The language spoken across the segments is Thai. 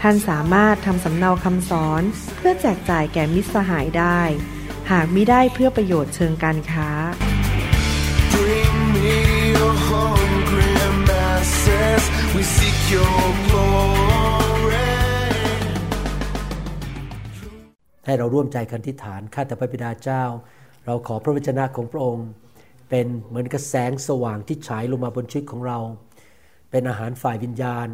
ท่านสามารถทำสำเนาคำสอนเพื่อแจกจ่ายแก่มิตรสหายได้ หากมิได้เพื่อประโยชน์เชิงการค้า ให้เราร่วมใจกันที่ฐาน ข้าแต่พระบิดาเจ้า เราขอพระวจนะของพระองค์ เป็นเหมือนกับแสงสว่างที่ฉายลงมาบนชีวิตของเรา เป็นอาหารฝ่ายวิญญาณ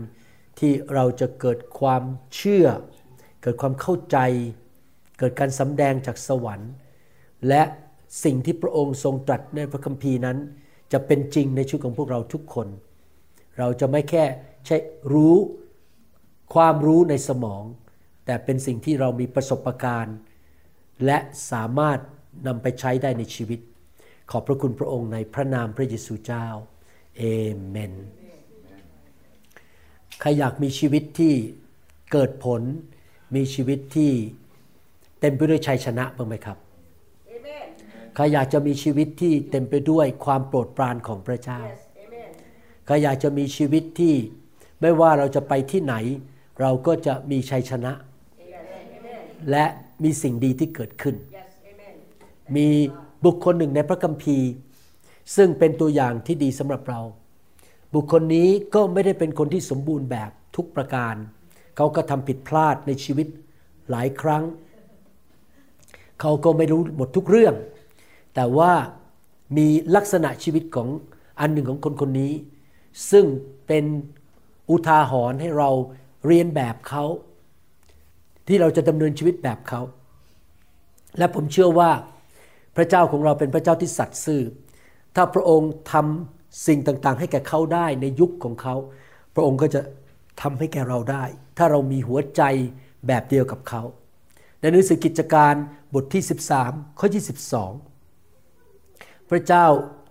ที่เราจะเกิดความเชื่อ เกิดความเข้าใจ เกิดการสำแดงจากสวรรค์ และสิ่งที่พระองค์ทรงตรัสในพระคัมภีร์นั้น จะเป็นจริงในชีวิตของพวกเราทุกคน เราจะไม่แค่ใช้รู้ความรู้ในสมอง แต่เป็นสิ่งที่เรามีประสบการณ์ และสามารถนำไปใช้ได้ในชีวิต ขอบพระคุณพระองค์ในพระนามพระเยซูเจ้าเอเมน ใครอยากมีชีวิตที่เกิดผล มีชีวิตที่เต็มไปด้วยชัยชนะบ้างไหมครับใครอยากจะมีชีวิตที่เต็มไปด้วยความโปรดปรานของพระเจ้าใครอยากจะมีชีวิตที่ไม่ว่าเราจะไปที่ไหน เราก็จะมีชัยชนะ และมีสิ่งดีที่เกิดขึ้น มีบุคคลหนึ่งในพระคัมภีร์ ซึ่งเป็นตัวอย่างที่ดีสำหรับเรา บุคคลนี้ก็ไม่ได้เป็นคนที่สมบูรณ์แบบทุกประการ เขาก็ทำผิดพลาดในชีวิตหลายครั้ง เขาก็ไม่รู้หมดทุกเรื่อง แต่ว่ามีลักษณะชีวิตของอันหนึ่งของคนคนนี้ ซึ่งเป็นอุทาหรณ์ให้เราเรียนแบบเขา ที่เราจะดำเนินชีวิตแบบเขา และผมเชื่อว่าพระเจ้าของเราเป็นพระเจ้าที่สัตย์ซื่อ ถ้าพระองค์ทำ สิ่งต่างๆ ให้แก่เขาได้ในยุคของเขา พระองค์ก็จะทำให้แก่เราได้ ถ้าเรามีหัวใจแบบเดียวกับเขา ในหนังสือกิจการบทที่ 13 ข้อ 22 พระเจ้า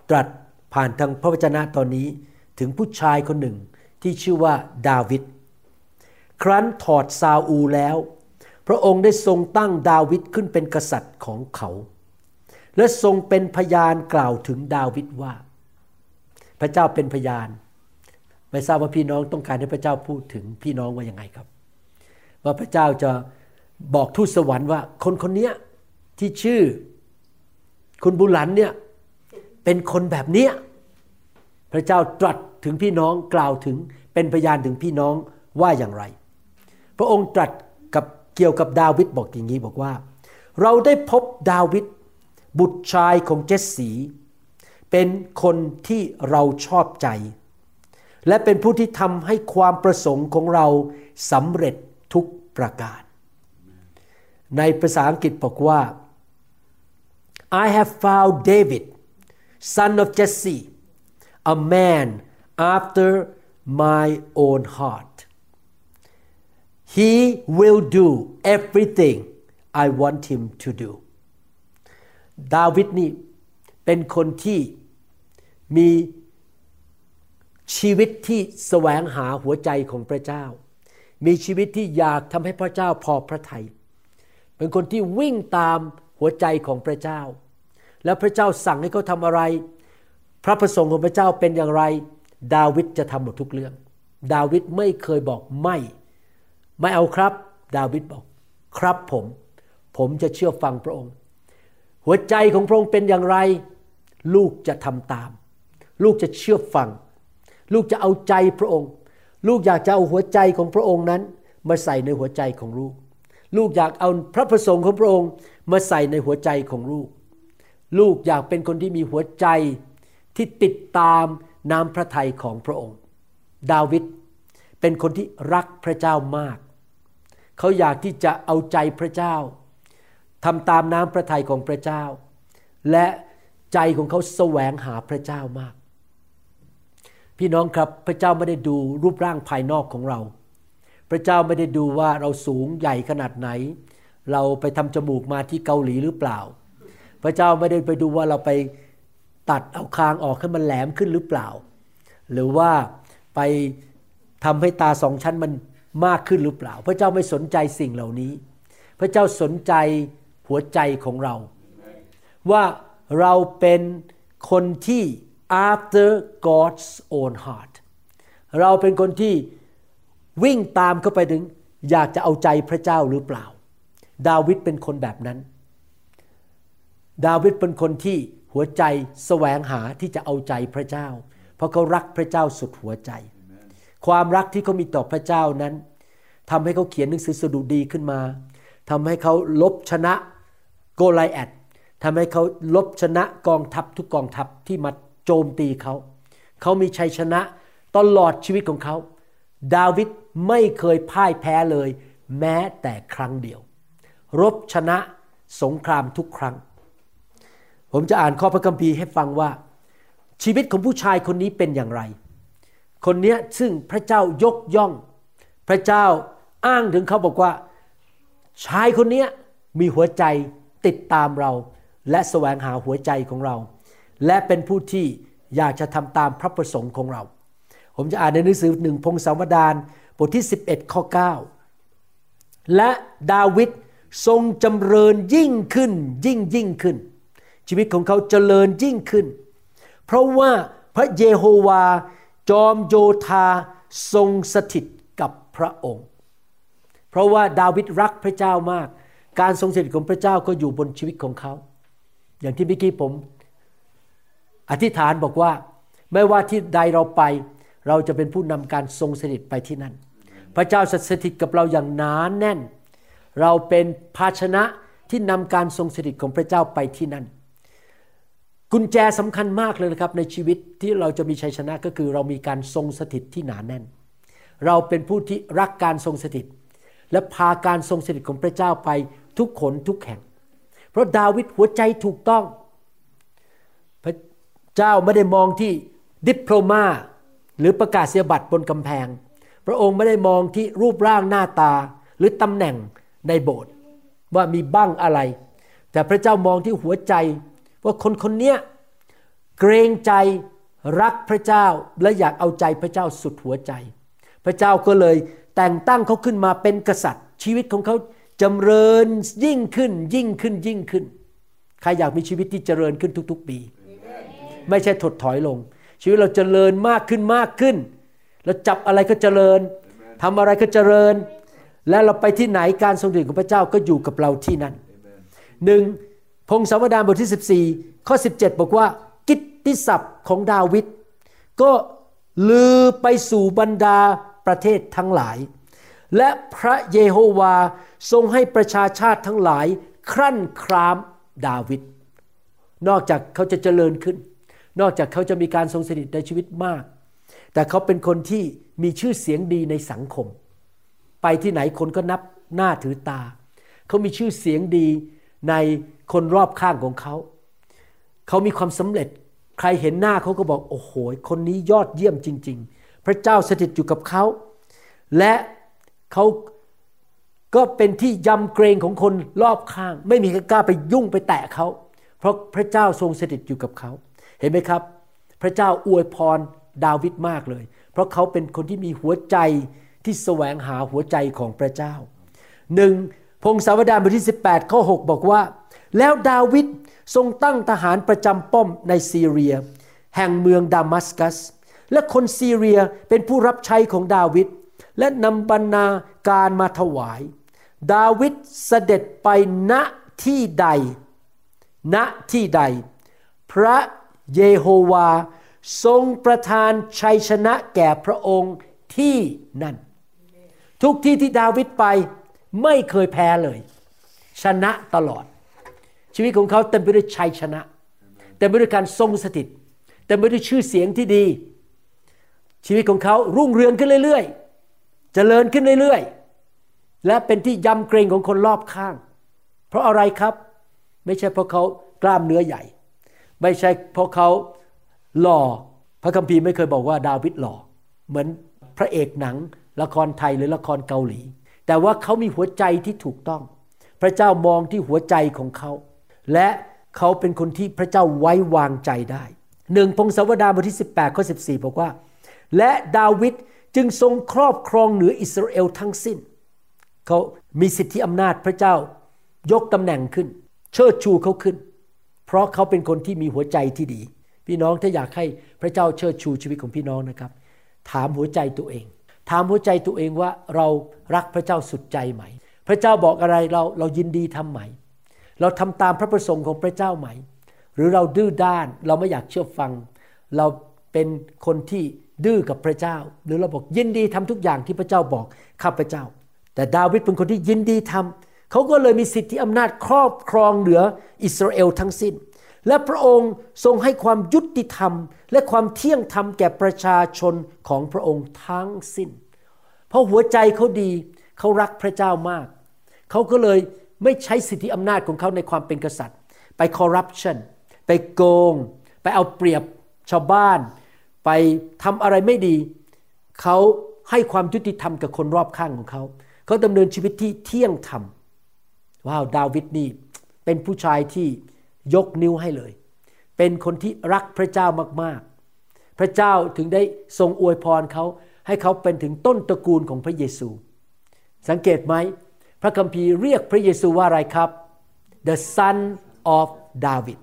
ตรัสผ่านทางพระวจนะตอนนี้ถึงผู้ชายคนหนึ่งที่ชื่อว่าดาวิด ครั้นถอดซาอูแล้ว พระองค์ได้ทรงตั้งดาวิดขึ้นเป็นกษัตริย์ของเขา และทรงเป็นพยานกล่าวถึงดาวิดว่า พระเจ้าเป็นพยาน ไม่ทราบว่าพี่น้องต้องการให้พระเจ้าพูดถึงพี่น้องว่ายังไงครับ ว่าพระเจ้าจะบอกทูตสวรรค์ว่า คนคนนี้ที่ชื่อ คุณบุหลันเนี่ยเป็นคนแบบเนี้ยพระเจ้าตรัสถึงพี่น้องกล่าวถึงเป็นพยานถึงพี่น้องว่าอย่างไร พระองค์ตรัสกับเกี่ยวกับดาวิดบอกอย่างนี้บอกว่า เราได้พบดาวิดบุตรชายของเจสสี เป็นคนที่เราชอบใจ และเป็นผู้ที่ทำให้ความประสงค์ของเราสำเร็จทุกประการ ในภาษาอังกฤษบอกว่า I have found David son of Jesse a man after my own heart he will do everything I want him to do ดาวิดนี่เป็นคนที่ มีชีวิตที่แสวงหาหัวใจของพระเจ้า มีชีวิตที่อยากทำให้พระเจ้าพอพระทยัยเป็นคนที่วิ่งตามหัวใจของพระเจ้า แล้วพระเจ้าสั่งให้เขาทำอะไร พระประสงค์ของพระเจ้าเป็นอย่างไร ดาวิดจะทำหมดทุกเรื่อง ดาวิดไม่เคยบอกไม่ ไม่เอาครับ ดาวิดบอก ครับผม ผมจะเชื่อฟังพระองค์ หัวใจของพระองค์เป็นอย่างไร ลูกจะทำตาม ลูกจะเชื่อฟัง ลูกจะเอาใจพระองค์ ลูกอยากจะเอาหัวใจของพระองค์นั้น มาใส่ในหัวใจของลูก ลูกอยากเอาพระประสงค์ของพระองค์มาใส่ในหัวใจของลูก ลูกอยากเป็นคนที่มีหัวใจที่ติดตามน้ำพระทัยของพระองค์ ดาวิดเป็นคนที่รักพระเจ้ามาก เขาอยากที่จะเอาใจพระเจ้าทำตามน้ำพระทัยของพระเจ้า และใจของเขาแสวงหาพระเจ้ามาก พี่น้องครับพระเจ้าไม่ได้ดูรูปร่างภายนอกของเรา พระเจ้าไม่ได้ดูว่าเราสูงใหญ่ขนาดไหน เราไปทำจมูกมาที่เกาหลีหรือเปล่า พระเจ้าไม่ได้ไปดูว่าเราไปตัดเอาคางออกให้มันแหลมขึ้นหรือเปล่า หรือว่าไปทำให้ตาสองชั้นมันมากขึ้นหรือเปล่า พระเจ้าไม่สนใจสิ่งเหล่านี้ พระเจ้าสนใจหัวใจของเรา ว่าเราเป็นคนที่ after God's own heart เราเป็นคนที่วิ่งตามเข้าไปถึง อยากจะเอาใจพระเจ้าหรือเปล่า ดาวิดเป็นคนแบบนั้น ดาวิดเป็นคนที่หัวใจแสวงหาที่จะเอาใจพระเจ้า เพราะเขารักพระเจ้าสุดหัวใจ ความรักที่เขามีต่อพระเจ้านั้นทำให้เขาเขียนหนังสือสดุดีขึ้นมาทำให้เขาลบชนะโกไลแอดทำให้เขาลบชนะกองทัพทุกกองทัพที่มา โจมตีเขาเขามีชัยชนะตลอดชีวิตของเขา ดาวิดไม่เคยพ่ายแพ้เลย แม้แต่ครั้งเดียว รบชนะสงครามทุกครั้ง ผมจะอ่านข้อพระคัมภีร์ให้ฟังว่า ชีวิตของผู้ชายคนนี้เป็นอย่างไร คนเนี้ยซึ่งพระเจ้ายกย่อง พระเจ้าอ้างถึงเขาบอกว่า ชายคนเนี้ยมีหัวใจติดตามเรา และแสวงหาหัวใจของเรา และเป็นผู้ที่อยากจะทำตามพระประสงค์ของเรา ผมจะอ่านในหนังสือหนึ่งพงศาวดารบทที่ 11 ข้อ 9 และดาวิดทรงจำเริญยิ่งขึ้นยิ่งยิ่งขึ้น ชีวิตของเขาเจริญยิ่งขึ้น เพราะว่าพระเยโฮวา จอมโยธาทรงสถิตกับพระองค์ เพราะว่าดาวิดรักพระเจ้ามาก การทรงสถิตของพระเจ้าก็อยู่บนชีวิตของเขา อย่างที่เมื่อกี้ผม อธิษฐานบอกว่าไม่ว่าที่ใดเราไป เราจะเป็นผู้นำการทรงสถิตไปที่นั่น พระเจ้าสถิตกับเราอย่างหนานแน่น เราเป็นภาชนะที่นำการทรงสถิตของพระเจ้าไปที่นั่น กุญแจสำคัญมากเลยนะครับในชีวิตที่เราจะมีชัยชนะก็คือเรามีการทรงสถิตที่หนาแน่น เราเป็นผู้ที่รักการทรงสถิต และพาการทรงสถิตของพระเจ้าไปทุกขนทุกแห่ง เพราะดาวิดหัวใจถูกต้อง เจ้าไม่ได้มองที่ดิปโลมาหรือประกาศเสียบัตรบนกำแพง พระองค์ไม่ได้มองที่รูปร่างหน้าตาหรือตำแหน่งในโบสถ์ว่ามีบ้างอะไร แต่พระเจ้ามองที่หัวใจ ว่าคนคนเนี้ยเกรงใจรักพระเจ้าและอยากเอาใจพระเจ้าสุดหัวใจ พระเจ้าก็เลยแต่งตั้งเขาขึ้นมาเป็นกษัตริย์ ชีวิตของเขาจำเริญยิ่งขึ้นยิ่งขึ้นยิ่งขึ้น ใครอยากมีชีวิตที่เจริญขึ้นทุก ๆ ปี ไม่ใช่ถดถอยลง ชีวิตเราเจริญมากขึ้นมากขึ้น เราจับอะไรก็เจริญทำอะไรก็เจริญ และเราไปที่ไหนการทรงสถิตของพระเจ้าก็อยู่กับเราที่นั่นหนึ่งพงศาวดารบทที่ 14 ข้อ 17 บอกว่า กิตติศัพท์ของดาวิดก็ลือไปสู่บรรดาประเทศทั้งหลาย และพระเยโฮวาทรงให้ประชาชาติทั้งหลาย ครั่นครามดาวิดนอกจากเขาจะเจริญขึ้น นอกจากเขาจะมีการทรงสถิตในชีวิตมาก แต่เขาเป็นคนที่มีชื่อเสียงดีในสังคม ไปที่ไหนคนก็นับหน้าถือตา เขามีชื่อเสียงดีในคนรอบข้างของเขา เขามีความสำเร็จ ใครเห็นหน้าเขาก็บอกโอ้โห คนนี้ยอดเยี่ยมจริง ๆ พระเจ้าสถิตอยู่กับเขา และเขาก็เป็นที่ยำเกรงของคนรอบข้าง ไม่มีใครกล้าไปยุ่งไปแตะเขา เพราะพระเจ้าทรงสถิตอยู่กับเขา เห็นไหมครับ พระเจ้าอวยพรดาวิดมากเลย เพราะเขาเป็นคนที่มีหัวใจที่แสวงหาหัวใจของพระเจ้าหนึ่งพงศาวดารบทที่ 18 ข้อ 6 บอกว่า แล้วดาวิดทรงตั้งทหารประจำป้อมในซีเรีย แห่งเมืองดามัสกัส และคนซีเรียเป็นผู้รับใช้ของดาวิดและนำบรรณาการมาถวาย ดาวิดเสด็จไปณที่ใด ณที่ใด พระ เยโฮวา ทรงประทานชัยชนะแก่พระองค์ที่นั่น ทุกที่ที่ดาวิดไปไม่เคยแพ้เลย ชนะตลอด ชีวิตของเขาเต็มไปด้วยชัยชนะ เต็มไปด้วยการทรงสถิตเต็มไปด้วยชื่อเสียงที่ดี ชีวิตของเขารุ่งเรืองขึ้นเรื่อยๆเจริญขึ้นเรื่อยๆ และเป็นที่ยำเกรงของคนรอบข้าง เพราะอะไรครับ ไม่ใช่เพราะเขากล้ามเนื้อใหญ่ ไม่ใช่เพราะเขาหล่อพระคัมภีร์ไม่เคยบอกว่าดาวิดหล่อเหมือนพระเอกหนัง ละครไทยหรือละครเกาหลี แต่ว่าเขามีหัวใจที่ถูกต้อง พระเจ้ามองที่หัวใจของเขา และเขาเป็นคนที่พระเจ้าไว้วางใจได้หนึ่งพงศาวดารบทที่ 18ข้อ14 บอกว่า และดาวิดจึงทรงครอบครองเหนืออิสราเอลทั้งสิ้น เขามีสิทธิอำนาจพระเจ้ายกตำแหน่งขึ้น เชิดชูเขาขึ้น ราะเขาเป็นคนที่มีหัวใจที่ดี พี่น้องถ้าอยากให้พระเจ้าเชิดชูชีวิตของพี่น้องนะครับ ถามหัวใจตัวเอง ถามหัวใจตัวเองว่าเรารักพระเจ้าสุดใจไหม พระเจ้าบอกอะไรเราเรายินดีทำไหม เราทำตามพระประสงค์ของพระเจ้าไหม หรือเราดื้อด้านเราไม่อยากเชื่อฟัง เราเป็นคนที่ดื้อกับพระเจ้า หรือเราบอกยินดีทำทุกอย่างที่พระเจ้าบอกข้าพระเจ้า แต่ดาวิดเป็นคนที่ยินดีทำ เขาก็เลยมีสิทธิอำนาจครอบครองเหนืออิสราเอลทั้งสิ้น และพระองค์ทรงให้ความยุติธรรม และความเที่ยงธรรมแก่ประชาชนของพระองค์ทั้งสิ้น เพราะหัวใจเขาดีเขารักพระเจ้ามาก เขาก็เลยไม่ใช้สิทธิอำนาจของเขาในความเป็นกษัตริย์ ไปคอร์รัปชันไปโกง ไปเอาเปรียบชาวบ้าน ไปทำอะไรไม่ดี เขาให้ความยุติธรรมกับคนรอบข้างของเขา เขาดำเนินชีวิตที่เที่ยงธรรม ว้าวดาวิดนี่เป็นผู้ชายที่ยกนิ้วให้เลย เป็นคนที่รักพระเจ้ามากๆ พระเจ้าถึงได้ทรงอวยพรเขาให้เขาเป็นถึงต้นตระกูลของพระเยซู สังเกตไหม พระคัมภีร์เรียกพระเยซูว่าอะไรครับ the son of David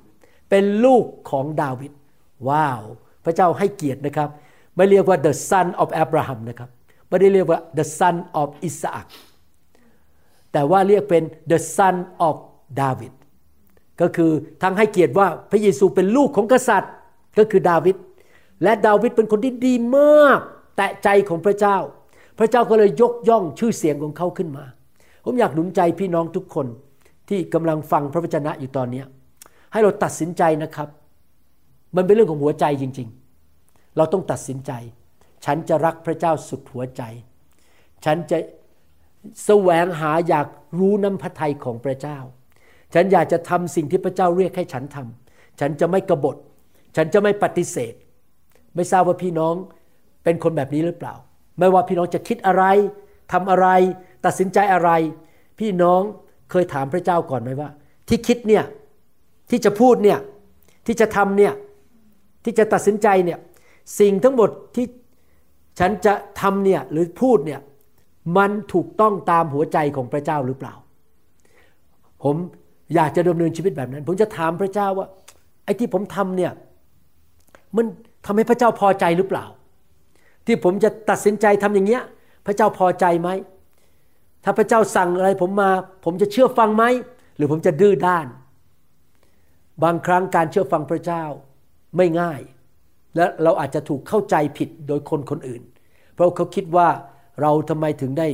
เป็นลูกของดาวิดว้าว พระเจ้าให้เกียรตินะครับ ไม่เรียกว่า the son of Abraham นะครับ ไม่ได้เรียกว่า the son of Isaac แต่ว่าเรียกเป็น the son of David ก็คือทั้งให้เกียรติว่าพระเยซูเป็นลูกของกษัตริย์ก็คือดาวิดและดาวิดเป็นคนที่ดีมากแตะใจของพระเจ้า พระเจ้าก็เลยยกย่องชื่อเสียงของเขาขึ้นมา ผมอยากหนุนใจพี่น้องทุกคนที่กำลังฟังพระวจนะอยู่ตอนนี้ ให้เราตัดสินใจนะครับ มันเป็นเรื่องของหัวใจจริง ๆ เราต้องตัดสินใจ ฉันจะรักพระเจ้าสุดหัวใจ ฉันจะ แสวงหาอยากรู้น้ำพระทัยของพระเจ้า ฉันอยากจะทำสิ่งที่พระเจ้าเรียกให้ฉันทำฉันจะไม่กบฏ ฉันจะไม่ปฏิเสธ ไม่ทราบว่าพี่น้องเป็นคนแบบนี้หรือเปล่า ไม่ว่าพี่น้องจะคิดอะไรทำอะไร ตัดสินใจอะไร พี่น้องเคยถามพระเจ้าก่อนไหมว่า ที่คิดเนี่ยที่จะพูดเนี่ยที่จะทำเนี่ยที่จะตัดสินใจเนี่ยสิ่งทั้งหมดที่ฉันจะทำเนี่ยหรือพูดเนี่ย มันถูกต้องตามหัวใจของพระเจ้าหรือเปล่า ผมอยากจะดำเนินชีวิตแบบนั้น ผมจะถามพระเจ้าว่า ไอ้ที่ผมทำเนี่ยมันทำให้พระเจ้าพอใจหรือเปล่า ที่ผมจะตัดสินใจทำอย่างเงี้ย พระเจ้าพอใจไหม ถ้าพระเจ้าสั่งอะไรผมมา ผมจะเชื่อฟังไหม หรือผมจะดื้อด้าน บางครั้งการเชื่อฟังพระเจ้าไม่ง่าย และเราอาจจะถูกเข้าใจผิดโดยคนคนอื่น เพราะเขาคิดว่า เราทำไมถึงได้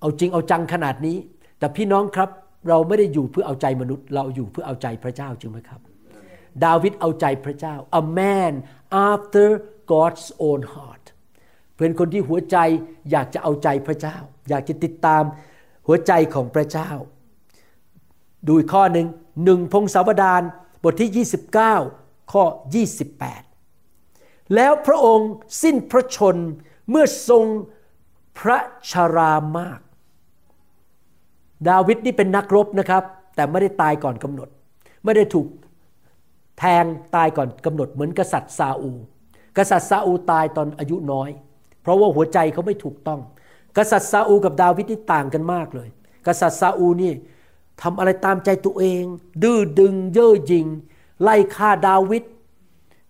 เอาจริงเอาจังขนาดนี้ แต่พี่น้องครับเราไม่ได้อยู่เพื่อเอาใจมนุษย์ เราอยู่เพื่อเอาใจพระเจ้าจริงไหมครับ ดาวิดเอาใจพระเจ้า a man after God's own heart เป็นคนที่หัวใจอยากจะเอาใจพระเจ้า อยากจะติดตามหัวใจของพระเจ้า ดูอีกข้อหนึ่งหนึ่งพงศาวดารบทที่ 29 ข้อ 28 แล้วพระองค์สิ้นพระชนเมื่อทรง พระชรามาก ดาวิดนี่เป็นนักรบนะครับ แต่ไม่ได้ตายก่อนกำหนด ไม่ได้ถูกแทงตายก่อนกำหนดเหมือนกษัตริย์ซาอู กษัตริย์ซาอูตายตอนอายุน้อย เพราะว่าหัวใจเขาไม่ถูกต้อง กษัตริย์ซาอูกับดาวิดนี่ต่างกันมากเลย กษัตริย์ซาอูนี่ทำอะไรตามใจตัวเอง ดื้อดึงเย่อหยิ่งไล่ฆ่าดาวิด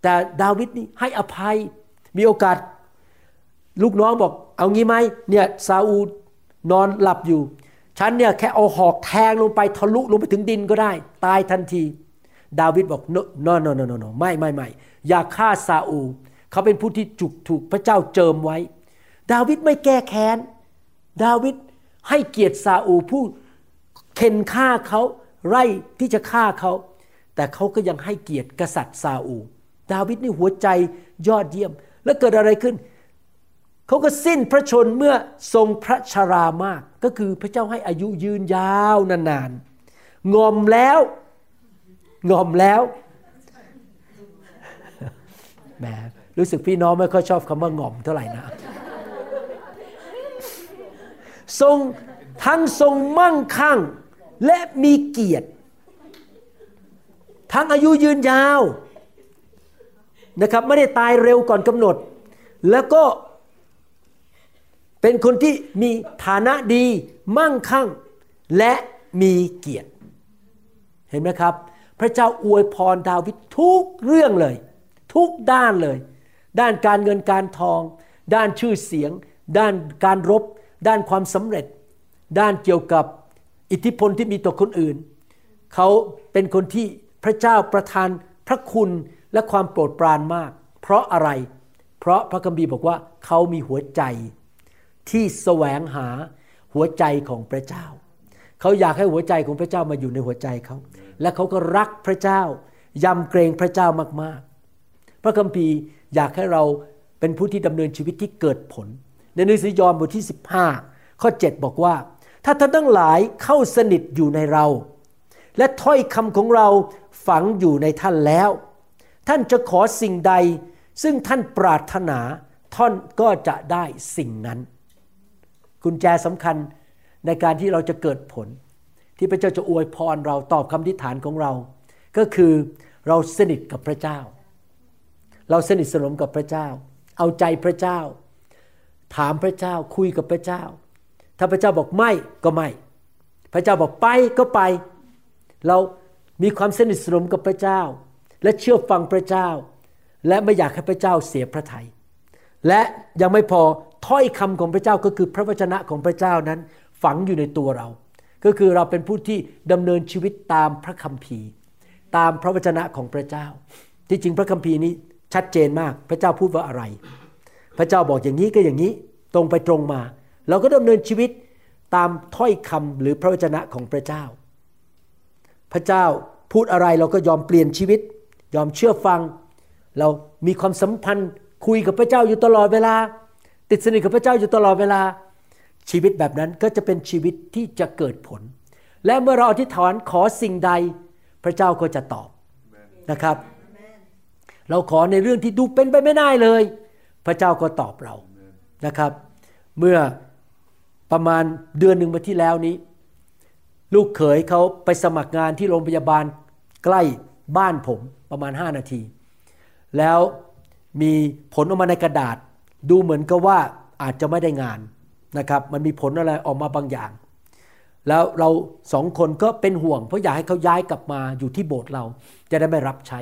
แต่ดาวิดนี่ให้อภัยมีโอกาส ลูกน้องบอก เอางี้ไหมเนี่ยซาอูนอนหลับอยู่ ฉันเนี่ยแค่เอาหอกแทงลงไปทะลุลงไปถึงดินก็ได้ ตายทันที ดาวิดบอก no no no no no no ไม่ไม่ไม่อย่าฆ่าซาอูเขาเป็นผู้ที่จุกถูกพระเจ้าเจิมไว้ ดาวิดไม่แก้แค้น ดาวิดให้เกียรติซาอูผู้เข็นฆ่าเขาไล่ที่จะฆ่าเขาแต่เขาก็ยังให้เกียรติกษัตริย์ซาอู ดาวิดนี่หัวใจยอดเยี่ยม แล้วเกิดอะไรขึ้น เขาก็สิ้นพระชนเมื่อทรงพระชรามาก ก็คือพระเจ้าให้อายุยืนยาวนานๆ งอมแล้ว งอมแล้วแหมรู้สึกพี่น้องไม่ค่อยชอบคำว่างอมเท่าไหร่นะ ทรงทั้งทรงมั่งคั่งและมีเกียรติ ทั้งอายุยืนยาวนะครับไม่ได้ตายเร็วก่อนกำหนด แล้วก็ เป็นคนที่มีฐานะดีมั่งคั่ง และมีเกียรติ เห็นไหมครับ พระเจ้าอวยพรดาวิดทุกเรื่องเลย ทุกด้านเลย ด้านการเงินการทอง ด้านชื่อเสียง ด้านการรบ ด้านความสำเร็จ ด้านเกี่ยวกับอิทธิพลที่มีต่อคนอื่น เขาเป็นคนที่พระเจ้าประทานพระคุณและความโปรดปรานมาก เพราะอะไร เพราะพระคัมภีร์บอกว่าเขามีหัวใจ ที่แสวงหาหัวใจของพระเจ้า เขาอยากให้หัวใจของพระเจ้ามาอยู่ในหัวใจเขา และเขาก็รักพระเจ้ายำเกรงพระเจ้ามากๆ พระคัมภีร์อยากให้เราเป็นผู้ที่ดำเนินชีวิตที่เกิดผล ในหนังสือยอห์นบทที่ 15 ข้อ 7 บอกว่า ถ้าท่านทั้งหลายเข้าสนิทอยู่ในเรา และถ้อยคำของเราฝังอยู่ในท่านแล้ว ท่านจะขอสิ่งใด ซึ่งท่านปรารถนาท่านก็จะได้สิ่งนั้น กุญแจสำคัญในการที่เราจะเกิดผล ที่พระเจ้าจะอวยพรเราตอบคำทิฐานของเรา ก็คือเราสนิทกับพระเจ้า เราสนิทสนมกับพระเจ้า เอาใจพระเจ้า ถามพระเจ้าคุยกับพระเจ้า ถ้าพระเจ้าบอกไม่ก็ไม่ พระเจ้าบอกไปก็ไป เรามีความสนิทสนมกับพระเจ้า และเชื่อฟังพระเจ้า และไม่อยากให้พระเจ้าเสียพระทยัย และยังไม่พอถ้อยคำของพระเจ้าก็คือพระวจนะของพระเจ้านั้นฝังอยู่ในตัวเรา ก็คือเราเป็นผู้ที่ดำเนินชีวิตตามพระคัมภีร์ ตามพระวจนะของพระเจ้า ที่จริงพระคัมภีร์นี้ชัดเจนมากพระเจ้าพูดว่าอะไร พระเจ้าบอกอย่างนี้ก็อย่างนี้ตรงไปตรงมา เราก็ดำเนินชีวิตตามถ้อยคำหรือพระวจนะของพระเจ้า พระเจ้าพูดอะไรเราก็ยอมเปลี่ยนชีวิต ยอมเชื่อฟัง เรามีความสัมพันธ์ คุยกับพระเจ้าอยู่ตลอดเวลา ติดสนิทกับพระเจ้าอยู่ตลอดเวลา ชีวิตแบบนั้นก็จะเป็นชีวิตที่จะเกิดผล และเมื่อเราอธิษฐานขอสิ่งใด พระเจ้าก็จะตอบนะครับ เราขอในเรื่องที่ดูเป็นไปไม่ได้เลย พระเจ้าก็ตอบเรานะครับ เมื่อประมาณเดือนหนึ่งมาที่แล้วนี้ ลูกเขยเขาไปสมัครงานที่โรงพยาบาลใกล้บ้านผมประมาณ 5 นาที แล้ว มีผลออกมาในกระดาษ ดูเหมือนกับว่าอาจจะไม่ได้งานนะครับมันมีผลอะไรออกมาบางอย่าง แล้วเราสองคนก็เป็นห่วง เพราะอยากให้เขาย้ายกลับมาอยู่ที่โบสถ์เราจะได้ไม่รับใช้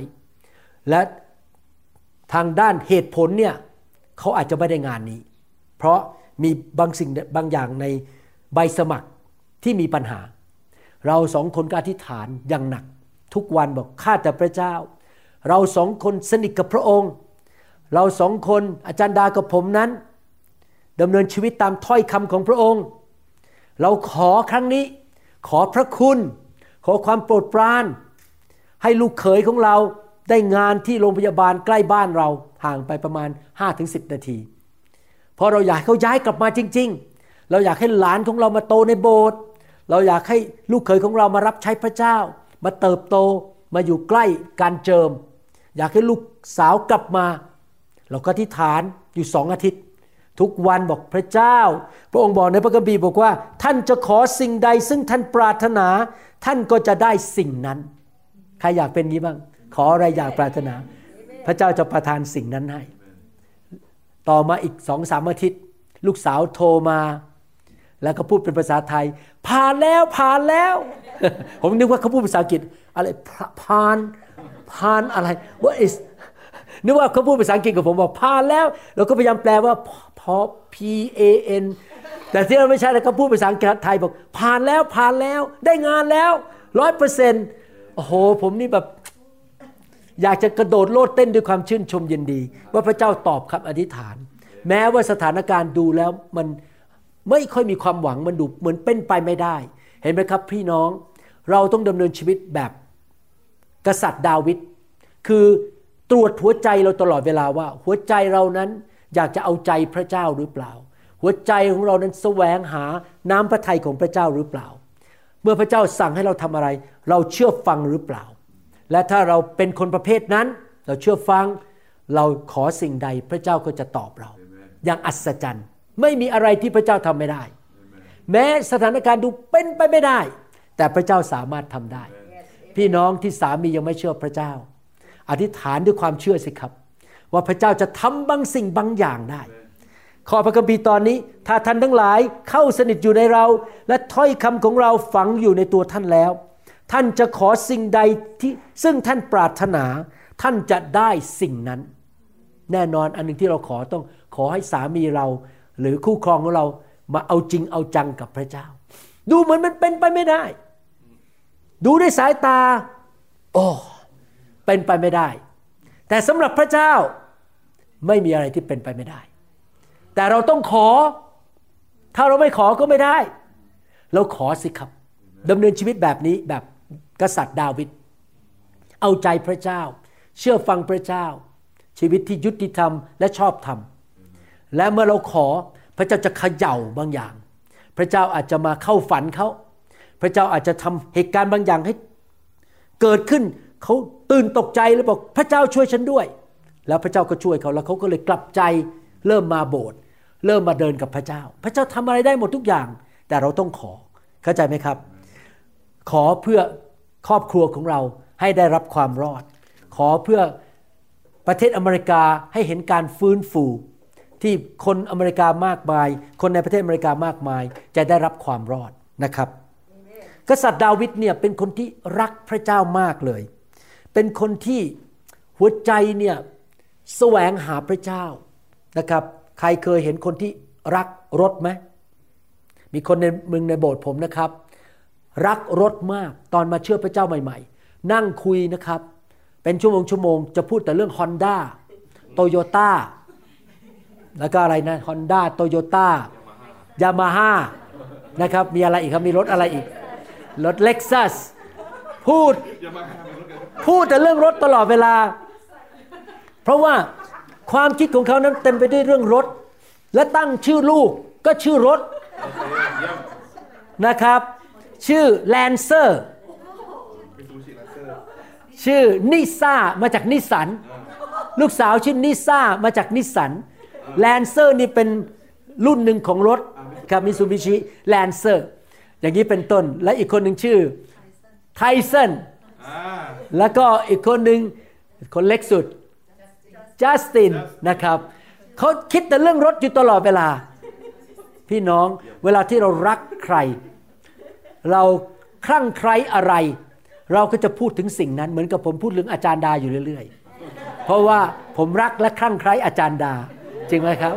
และทางด้านเหตุผลเนี่ยเขาอาจจะไม่ได้งานนี้ เพราะมีบางสิ่งบางอย่างในใบสมัครที่มีปัญหา เราสองคนก็อธิษฐานอย่างหนัก ทุกวันบอกข้าแต่พระเจ้า เราสองคนสนิทกับพระองค์ เราสองคนอาจารย์ดากับผมนั้นดำเนินชีวิตตามถ้อยคำของพระองค์ เราขอครั้งนี้ ขอพระคุณ ขอความโปรดปราน ให้ลูกเขยของเราได้งานที่โรงพยาบาลใกล้บ้านเราห่างไปประมาณ 5-10 นาที เพราะเราอยากให้เขาย้ายกลับมาจริง ๆ เราอยากให้หลานของเรามาโตในโบสถ์เราอยากให้ลูกเขยของเรามารับใช้พระเจ้า มาเติบโตมาอยู่ใกล้การเจิม อยากให้ลูกสาวกลับมา เราก็ที่ฐานอยู่สองอาทิตย์ ทุกวันบอกพระเจ้า พระองค์บอกในพระคัมภีร์บอกว่า ท่านจะขอสิ่งใด ซึ่งท่านปรารถนา ท่านก็จะได้สิ่งนั้น ใครอยากเป็นนี้บ้าง ขออะไรอยากปรารถนา พระเจ้าจะประทานสิ่งนั้นให้ ต่อมาอีกสองสามอาทิตย์ ลูกสาวโทรมา แล้วก็พูดเป็นภาษาไทย ผ่านแล้วผ่านแล้ว ผมนึกว่าเขาพูดภาษาอังกฤษอะไรผ่านผ่านอะไร what is นึกว่าเขาพูดภาษาอังกฤษกับผมบอกผ่านแล้ว เราก็พยายามแปลว่าพอ P A N แต่ที่เราไม่ใช่แล้วก็พูดภาษาอังกฤษไทยบอกผ่านแล้วผ่านแล้ว ได้งานแล้วร้อยเปอร์เซ็นต์โอ้โห ผมนี่แบบ อยากจะกระโดดโลดเต้นด้วยความชื่นชมยินดี ว่าพระเจ้าตอบคำอธิษฐาน แม้ว่าสถานการณ์ดูแล้วมันไม่ค่อยมีความหวังมันดูเหมือนเป็นไปไม่ได้ เห็นไหมครับพี่น้องเราต้องดำเนินชีวิตแบบกษัตริย์ดาวิดคือ ตรวจหัวใจเราตลอดเวลาว่า หัวใจเรานั้นอยากจะเอาใจพระเจ้าหรือเปล่า หัวใจของเรานั้นแสวงหาน้ำพระทัยของพระเจ้าหรือเปล่า เมื่อพระเจ้าสั่งให้เราทำอะไร เราเชื่อฟังหรือเปล่า และถ้าเราเป็นคนประเภทนั้น เราเชื่อฟังเราขอสิ่งใดพระเจ้าก็จะตอบเรา อย่างอัศจรรย์ ไม่มีอะไรที่พระเจ้าทำไม่ได้ แม้สถานการณ์ดูเป็นไปไม่ได้ แต่พระเจ้าสามารถทำได้ พี่น้องที่สามียังไม่เชื่อพระเจ้า อธิษฐานด้วยความเชื่อสิครับ ว่าพระเจ้าจะทำบางสิ่งบางอย่างได้ ขอพระคัมภีร์ตอนนี้ ถ้าท่านทั้งหลายเข้าสนิทอยู่ในเรา และถ้อยคำของเราฝังอยู่ในตัวท่านแล้ว ท่านจะขอสิ่งใดที่ซึ่งท่านปรารถนา ท่านจะได้สิ่งนั้น แน่นอนอันหนึ่งที่เราขอต้องขอให้สามีเรา หรือคู่ครองของเรามาเอาจริงเอาจังกับพระเจ้า ดูเหมือนมันเป็นไปไม่ได้ ดูด้วยสายตา โอ้ เป็นไปไม่ได้ แต่สำหรับพระเจ้าไม่มีอะไรที่เป็นไปไม่ได้ แต่เราต้องขอ ถ้าเราไม่ขอก็ไม่ได้ เราขอสิครับดำเนินชีวิตแบบนี้แบบกษัตริย์ดาวิดเอาใจพระเจ้า เชื่อฟังพระเจ้า ชีวิตที่ยุติธรรมและชอบธรรม และเมื่อเราขอพระเจ้าจะเขย่าบางอย่าง พระเจ้าอาจจะมาเข้าฝันเขาพระเจ้าอาจจะทำเหตุการณ์บางอย่างให้ เกิดขึ้น เขาตื่นตกใจแล้วบอกพระเจ้าช่วยฉันด้วย แล้วพระเจ้าก็ช่วยเขาแล้วเขาก็เลยกลับใจเริ่มมาโบสถ์เริ่มมาเดินกับพระเจ้า พระเจ้าทำอะไรได้หมดทุกอย่าง แต่เราต้องขอเข้าใจไหมครับ ขอเพื่อครอบครัวของเราให้ได้รับความรอด ขอเพื่อประเทศอเมริกาให้เห็นการฟื้นฟูที่คนอเมริกามากมาย คนในประเทศอเมริกามากมาย จะได้รับความรอดนะครับ กษัตริย์ดาวิดเนี่ยเป็นคนที่รักพระเจ้ามากเลย เป็นคนที่หัวใจเนี่ยแสวงหาพระเจ้านะครับ ใครเคยเห็นคนที่รักรถไหมมีคนในเมืองในโบสถ์ผมนะครับ รักรถมากตอนมาเชื่อพระเจ้าใหม่ ๆ นั่งคุยนะครับ เป็นชั่วโมงชั่วโมงจะพูดแต่เรื่อง Honda โตโยต้าแล้วก็อะไรนะ Honda โตโยต้ายามาฮ่านะครับ มีอะไรอีกครับ มีรถอะไรอีก รถเล็กซัสพูด พูดแต่เรื่องรถตลอดเวลา เพราะว่าความคิดของเขานั้นเต็มไปด้วยเรื่องรถ และตั้งชื่อลูกก็ชื่อรถนะครับ ชื่อ Lancer ชื่อนิซ่ามาจากนิสัน ลูกสาวชื่อนิซ่ามาจาก Nissan Lancer นี่เป็นรุ่นหนึ่งของรถครับ Mitsubishi Lancer อย่างนี้เป็นต้น และอีกคนหนึ่งชื่อไทสัน แล้วก็อีกคนหนึ่งคนเล็กสุดจัสตินนะครับเขาคิดแต่เรื่องรถอยู่ตลอดเวลา พี่น้องเวลาที่เรารักใคร เราคลั่งไคล้อะไร เราก็จะพูดถึงสิ่งนั้น เหมือนกับผมพูดเรื่องอาจารย์ดาอยู่เรื่อย ๆ เพราะว่าผมรักและคลั่งไคล้อาจารย์ดา จริงไหมครับ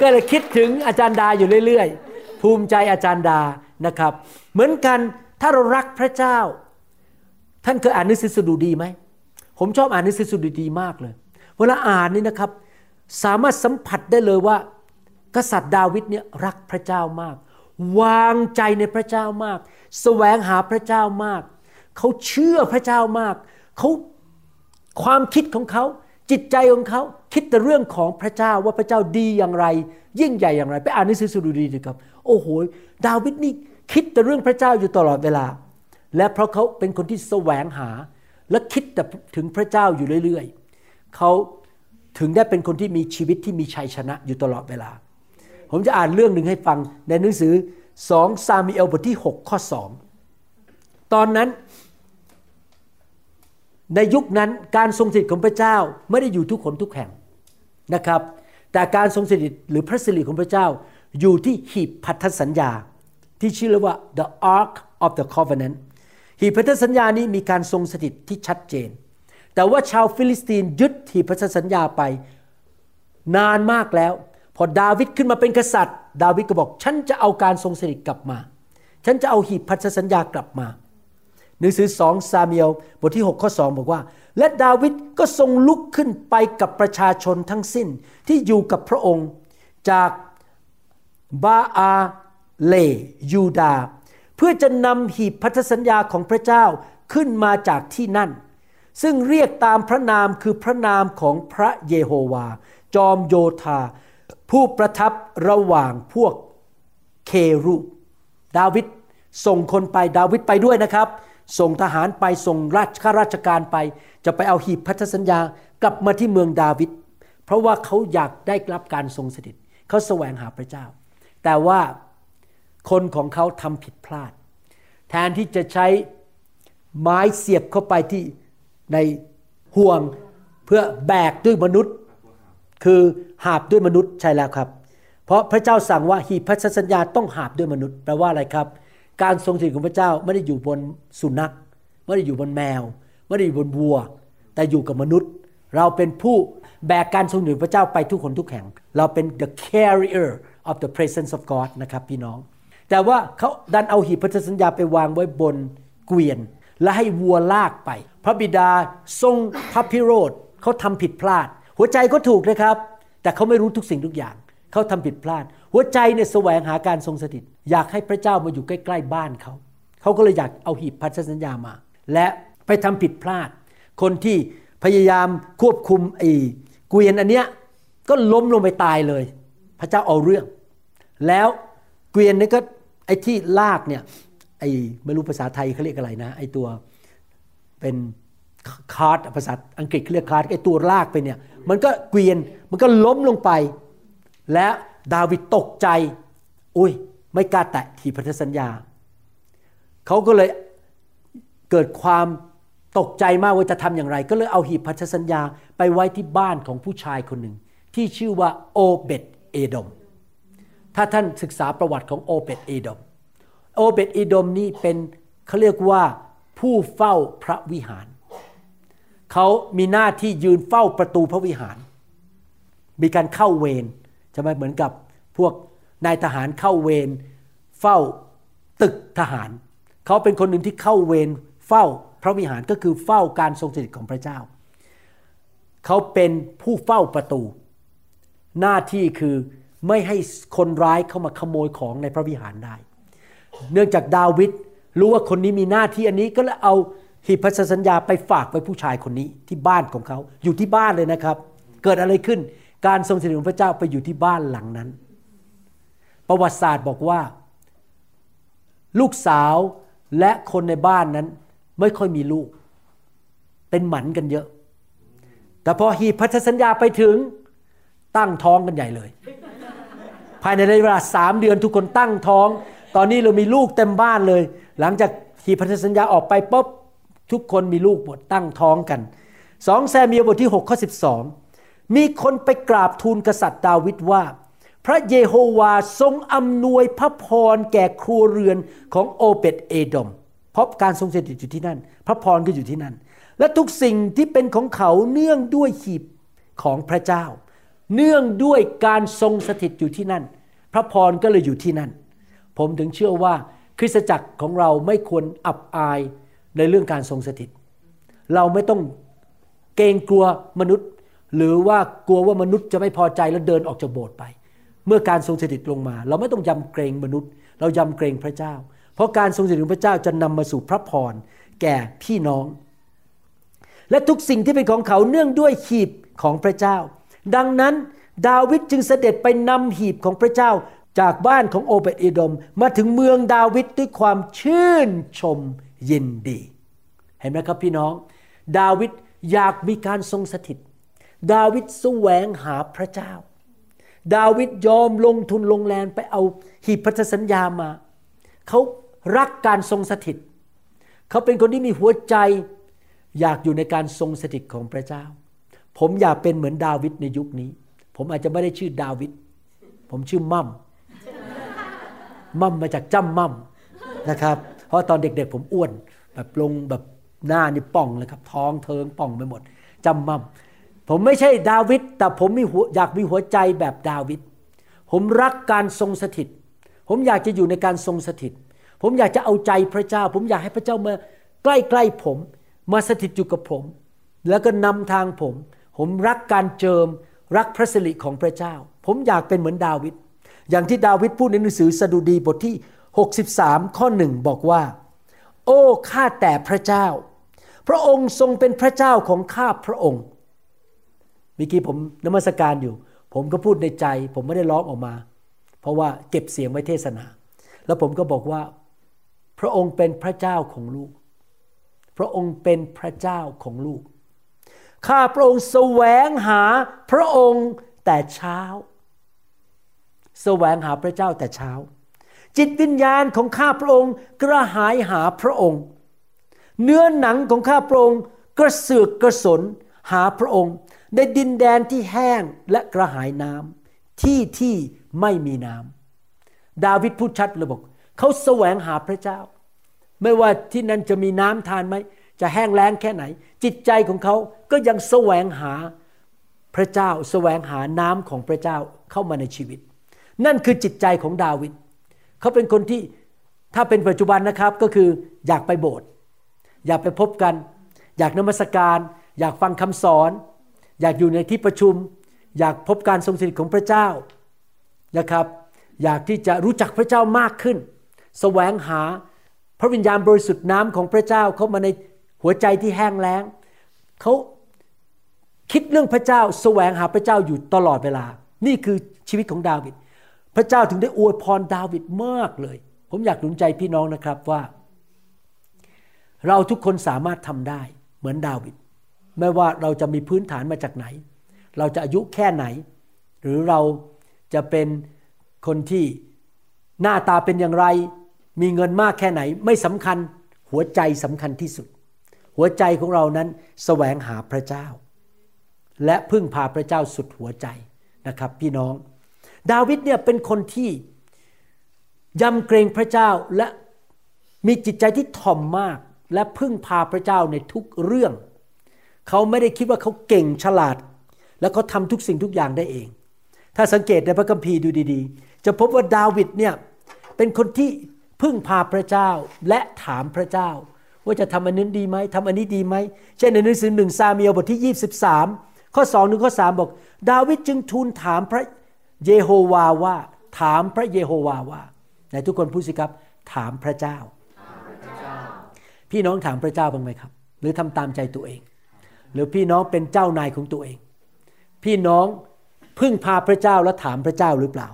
ก็เลยคิดถึงอาจารย์ดาอยู่เรื่อย ๆ ภูมิใจอาจารย์ดา นะครับ เหมือนกันถ้าเรารักพระเจ้า ท่านเคยอ่านหนังสือสดุดีไหม ผมชอบอ่านหนังสือสดุดีมากเลย เวลาอ่านนี่นะครับ สามารถสัมผัสได้เลยว่า กษัตริย์ดาวิดเนี่ยรักพระเจ้ามาก วางใจในพระเจ้ามากแสวงหาพระเจ้ามาก เขาเชื่อพระเจ้ามาก เขาความคิดของเขาจิตใจของเขาคิดแต่เรื่องของพระเจ้าว่าพระเจ้าดีอย่างไร ยิ่งใหญ่อย่างไร ไปอ่านหนังสือสดุดีสิครับ โอ้โห ดาวิดนี่ คิดแต่เรื่องพระเจ้าอยู่ตลอดเวลา และเพราะเขาเป็นคนที่แสวงหา และคิดแต่ถึงพระเจ้าอยู่เรื่อยๆเขาถึงได้เป็นคนที่มีชีวิตที่มีชัยชนะอยู่ตลอดเวลา ผมจะอ่านเรื่องหนึ่งให้ฟังในหนังสือ2ซามูเอลบทที่ 6 ข้อ 2 ตอนนั้น ในยุคนั้นการทรงสถิตของพระเจ้าไม่ได้อยู่ทุกคนทุกแห่งนะครับ แต่การทรงสถิตหรือพระสิริของพระเจ้าอยู่ที่หีบพันธสัญญา ที่ชื่อว่า the ark of the covenant หีบพันธสัญญานี้มีการทรงสถิตที่ชัดเจน แต่ว่าชาวฟิลิสเตีนยึดหีบพันธสัญญาไปนานมากแล้ว พอดาวิดขึ้นมาเป็นกษัตริย์ ดาวิดก็บอกฉันจะเอาการทรงสถิตกลับมา ฉันจะเอาหีบพันธสัญญากลับมาหนังสือสองซาเมียลบทที่ 6 ข้อ 2 บอกว่า และดาวิดก็ทรงลุกขึ้นไปกับประชาชนทั้งสิ้นที่อยู่กับพระองค์ จากบาอา เลยูดา เพื่อจะนำหีบพันธสัญญาของพระเจ้าขึ้นมาจากที่นั่น ซึ่งเรียกตามพระนามคือพระนามของพระเยโฮวา จอมโยธา ผู้ประทับระหว่างพวกเครูดาวิดส่งคนไปดาวิดไปด้วยนะครับ ส่งทหารไปส่งราชข้าราชการไป จะไปเอาหีบพันธสัญญากลับมาที่เมืองดาวิดเพราะว่าเขาอยากได้รับการทรงสถิตเขาแสวงหาพระเจ้า แต่ว่า คนของเขาทำผิดพลาด แทนที่จะใช้ไม้เสียบเข้าไปที่ในห่วงเพื่อแบกด้วยมนุษย์ คือหาบด้วยมนุษย์ใช่แล้วครับ เพราะพระเจ้าสั่งว่าหีบพันธสัญญาต้องหาบด้วยมนุษย์แปลว่าอะไรครับ การทรงสถิตของพระเจ้าไม่ได้อยู่บนสุนัข ไม่ได้อยู่บนแมว ไม่ได้อยู่บนวัว แต่อยู่กับมนุษย์ เราเป็นผู้แบกการทรงสถิตของพระเจ้าไปทุกคนทุกแห่ง เราเป็น the carrier of the presence of God นะครับพี่น้อง แต่ว่าเขาดันเอาหีบพันธสัญญาไปวางไว้บนเกวียน และให้วัวลากไป พระบิดาทรงพระพิโรธเขาทำผิดพลาด หัวใจก็ถูกนะครับ แต่เขาไม่รู้ทุกสิ่งทุกอย่าง เขาทำผิดพลาด หัวใจเนี่ยแสวงหาการทรงสถิต อยากให้พระเจ้ามาอยู่ใกล้ๆบ้านเขาเขาก็เลยอยากเอาหีบพันธสัญญามา และไปทำผิดพลาด คนที่พยายามควบคุมไอ้เกวียนอันเนี้ยก็ล้มลงไปตายเลย พระเจ้าเอาเรื่อง แล้วเกวียนนี่ก็ ไอ้ที่ลากเนี่ยไอ้ไม่รู้ภาษาไทยเขาเรียกอะไรนะไอ้ตัวเป็น cart ภาษาอังกฤษเขาเรียก cart ไอ้ตัวลากไปเนี่ย มันก็เกวียนมันก็ล้มลงไป และดาวิดตกใจ อุ้ย ไม่กล้าแตะหีบพันธสัญญา เขาก็เลยเกิดความตกใจมากว่าจะทำอย่างไร ก็เลยเอาหีบพันธสัญญาไปไว้ที่บ้านของผู้ชายคนหนึ่ง ที่ชื่อว่าโอเบตเอดม ถ้าท่านศึกษาประวัติของโอเบตเอดม โอเบตเอดมนี่เป็นเขาเรียกว่าผู้เฝ้าพระวิหาร เขามีหน้าที่ยืนเฝ้าประตูพระวิหาร มีการเข้าเวรใช่ไหมเหมือนกับพวกนายทหารเข้าเวรเฝ้าตึกทหาร เขาเป็นคนหนึ่งที่เข้าเวรเฝ้าพระวิหารก็คือเฝ้าการทรงสถิตของพระเจ้า เขาเป็นผู้เฝ้าประตู หน้าที่คือ ไม่ให้คนร้ายเข้ามาขโมยของในพระวิหารได้ เนื่องจากดาวิดรู้ว่าคนนี้มีหน้าที่อันนี้ก็เลยเอาหีบพันธสัญญาไปฝากไว้ผู้ชายคนนี้ที่บ้านของเขา อยู่ที่บ้านเลยนะครับ เกิดอะไรขึ้นการทรงสถิตของพระเจ้าไปอยู่ที่บ้านหลังนั้น ประวัติศาสตร์บอกว่า ลูกสาวและคนในบ้านนั้นไม่ค่อยมีลูก เป็นหมันกันเยอะ แต่พอหีบพันธสัญญาไปถึงตั้งท้องกันใหญ่เลย ภายในระยะเวลาสามเดือนทุกคนตั้งท้อง ตอนนี้เรามีลูกเต็มบ้านเลย หลังจากหีบพันธสัญญาออกไปปุ๊บทุกคนมีลูกหมดตั้งท้องกันสองแซมีบทที่6ข้อ12 มีคนไปกราบทูลกษัตริย์ดาวิดว่า พระเยโฮวาทรงอำนวยพระพรแก่ครัวเรือนของโอเปตเอดมเพราะการทรงสถิตอยู่ที่นั่น พระพรก็อยู่ที่นั่น และทุกสิ่งที่เป็นของเขาเนื่องด้วยหีบของพระเจ้า เนื่องด้วยการทรงสถิตอยู่ที่นั่น พระพรก็เลยอยู่ที่นั่น ผมถึงเชื่อว่าคริสตจักรของเราไม่ควรอับอายในเรื่องการทรงสถิต เราไม่ต้องเกรงกลัวมนุษย์ หรือว่ากลัวว่ามนุษย์จะไม่พอใจแล้วเดินออกจากโบสถ์ไป เมื่อการทรงสถิตลงมา เราไม่ต้องยำเกรงมนุษย์ เรายำเกรงพระเจ้า เพราะการทรงสถิตของพระเจ้าจะนำมาสู่พระพรแก่พี่น้อง และทุกสิ่งที่เป็นของเขาเนื่องด้วยหีบของพระเจ้า ดังนั้นดาวิดจึงเสด็จไปนำหีบของพระเจ้าจากบ้านของโอเบตอโดม มาถึงเมืองดาวิดด้วยความชื่นชมยินดี เห็นไหมครับพี่น้อง ดาวิดอยากมีการทรงสถิต ดาวิดแสวงหาพระเจ้า ดาวิดยอมลงทุนลงแรงไปเอาหีบพันธสัญญามา เขารักการทรงสถิต เขาเป็นคนที่มีหัวใจ อยากอยู่ในการทรงสถิตของพระเจ้า ผมอยากเป็นเหมือนดาวิดในยุคนี้ ผมอาจจะไม่ได้ชื่อดาวิดผมชื่อมั่มมั่มมาจากจ้ำมั่มนะครับ เพราะตอนเด็กๆ ผมอ้วน แบบลงแบบหน้านี่ป่องเลยครับ ท้องเทิงป่องไปหมดจำมั่มผมไม่ใช่ดาวิดแต่ผมมีหัวอยากมีหัวใจแบบดาวิดผมรักการทรงสถิต ผมอยากจะอยู่ในการทรงสถิต ผมอยากจะเอาใจพระเจ้า ผมอยากให้พระเจ้ามาใกล้ๆผม มาสถิตอยู่กับผม แล้วก็นำทางผม ผมรักการเจิมรักพระสิริของพระเจ้า ผมอยากเป็นเหมือนดาวิดอย่างที่ดาวิดพูดในหนังสือสดุดีบทที่ 63 ข้อหนึ่งบอกว่า โอ้ข้าแต่พระเจ้า พระองค์ทรงเป็นพระเจ้าของข้าพระองค์เมื่อกี้ผมนมัสการอยู่ ผมก็พูดในใจ ผมไม่ได้ร้องออกมา เพราะว่าเก็บเสียงไว้เทศนา แล้วผมก็บอกว่า พระองค์เป็นพระเจ้าของลูก พระองค์เป็นพระเจ้าของลูก ข้าพระองค์แสวงหาพระองค์แต่เช้า แสวงหาพระเจ้าแต่เช้า จิตวิญญาณของข้าพระองค์กระหายหาพระองค์ เนื้อหนังของข้าพระองค์กระเสือกกระสนหาพระองค์ ในดินแดนที่แห้งและกระหายน้ำที่ที่ไม่มีน้ำดาวิดพูดชัดเลยบอกเขาแสวงหาพระเจ้า ไม่ว่าที่นั่นจะมีน้ำทานไหม จะแห้งแล้งแค่ไหน จิตใจของเขาก็ยังแสวงหาพระเจ้าแสวงหาน้ำของพระเจ้าเข้ามาในชีวิต นั่นคือจิตใจของดาวิดเขาเป็นคนที่ถ้าเป็นปัจจุบันนะครับก็คืออยากไปโบสถ์อยากไปพบกัน อยากนมัสการ อยากฟังคำสอน อยากอยู่ในที่ประชุม อยากพบการทรงสถิตของพระเจ้านะครับ อยากที่จะรู้จักพระเจ้ามากขึ้น แสวงหาพระวิญญาณบริสุทธิ์น้ำของพระเจ้าเข้ามาใน หัวใจที่แห้งแล้งเขาคิดเรื่องพระเจ้าแสวงหาพระเจ้าอยู่ตลอดเวลา นี่คือชีวิตของดาวิดพระเจ้าถึงได้อวยพรดาวิดมากเลย ผมอยากหนุนใจพี่น้องนะครับว่า เราทุกคนสามารถทำได้เหมือนดาวิดไม่ว่าเราจะมีพื้นฐานมาจากไหน เราจะอายุแค่ไหน หรือเราจะเป็นคนที่หน้าตาเป็นอย่างไร มีเงินมากแค่ไหน ไม่สำคัญหัวใจสำคัญที่สุด หัวใจของเรานั้นแสวงหาพระเจ้า และพึ่งพาพระเจ้าสุดหัวใจนะครับ พี่น้อง ดาวิดเนี่ยเป็นคนที่ยำเกรงพระเจ้าและมีจิตใจที่ถ่อมมากและพึ่งพาพระเจ้าในทุกเรื่อง เขาไม่ได้คิดว่าเขาเก่งฉลาด แล้วเขาทำทุกสิ่งทุกอย่างได้เอง ถ้าสังเกตในพระคัมภีร์ดูดีๆ จะพบว่าดาวิดเนี่ยเป็นคนที่พึ่งพาพระเจ้าและถามพระเจ้า ว่าจะทำอันนี้ดีไหมทำอันนี้ดีไหมเช่นในหนังสือหนึ่งซาเมียลบทที่ 23 ข้อ2ถึงข้อ3บอก ดาวิดจึงทูลถามพระเยโฮวาว่า ถามพระเยโฮวาว่าไหนทุกคนพูดสิครับ ถามพระเจ้า พี่น้องถามพระเจ้าบ้างไหมครับ หรือทำตามใจตัวเอง หรือพี่น้องเป็นเจ้านายของตัวเอง พี่น้องพึ่งพาพระเจ้าและถามพระเจ้าหรือเปล่า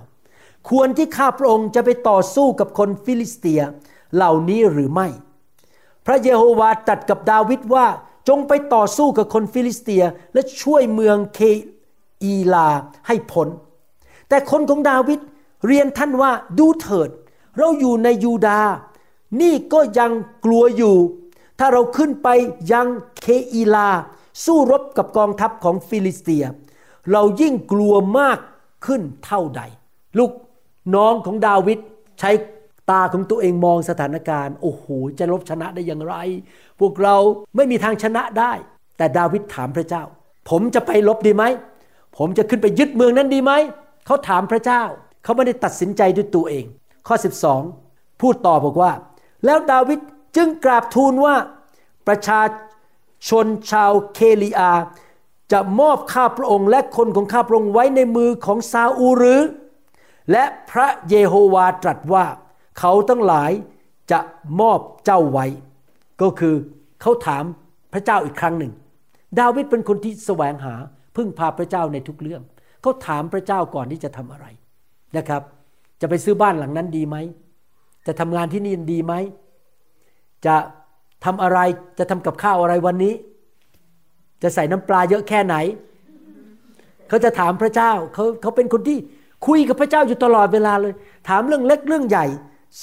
ควรที่ข้าพระองค์จะไปต่อสู้กับคนฟิลิสเตียเหล่านี้หรือไม่ พระเยโฮวาตรัสกับดาวิดว่าจงไปต่อสู้กับคนฟิลิสเตียและช่วยเมืองเคอีลาให้พ้นแต่คนของดาวิดเรียนท่านว่าดูเถิด เราอยู่ในยูดาห์นี่ก็ยังกลัวอยู่ ถ้าเราขึ้นไปยังเคอีลา สู้รบกับกองทัพของฟิลิสเตีย เรายิ่งกลัวมากขึ้นเท่าใด ลูกน้องของดาวิดใช้ ตาของตัวเองมองสถานการณ์โอ้โหจะรบชนะได้อย่างไร พวกเราไม่มีทางชนะได้ แต่ดาวิดถามพระเจ้า ผมจะไปรบดีไหม ผมจะขึ้นไปยึดเมืองนั้นดีไหม เขาถามพระเจ้า เขาไม่ได้ตัดสินใจด้วยตัวเอง ข้อ 12 พูดต่อบอกว่า แล้วดาวิดจึงกราบทูลว่าประชาชนชาวเคลีอา จะมอบข้าพระองค์และคนของข้าพระองค์ไว้ในมือของซาอูหรือ และพระเยโฮวาตรัสว่า เขาทั้งหลายจะมอบเจ้าไว้ ก็คือเขาถามพระเจ้าอีกครั้งหนึ่ง ดาวิดเป็นคนที่แสวงหาพึ่งพาพระเจ้าในทุกเรื่อง เขาถามพระเจ้าก่อนที่จะทำอะไรนะครับ จะไปซื้อบ้านหลังนั้นดีไหม จะทำงานที่นี่ดีไหม จะทำอะไร จะทำกับข้าวอะไรวันนี้ จะใส่น้ำปลาเยอะแค่ไหน เขาจะถามพระเจ้าเขาเขาเป็นคนที่คุยกับพระเจ้าอยู่ตลอดเวลาเลย ถามเรื่องเล็กเรื่องใหญ่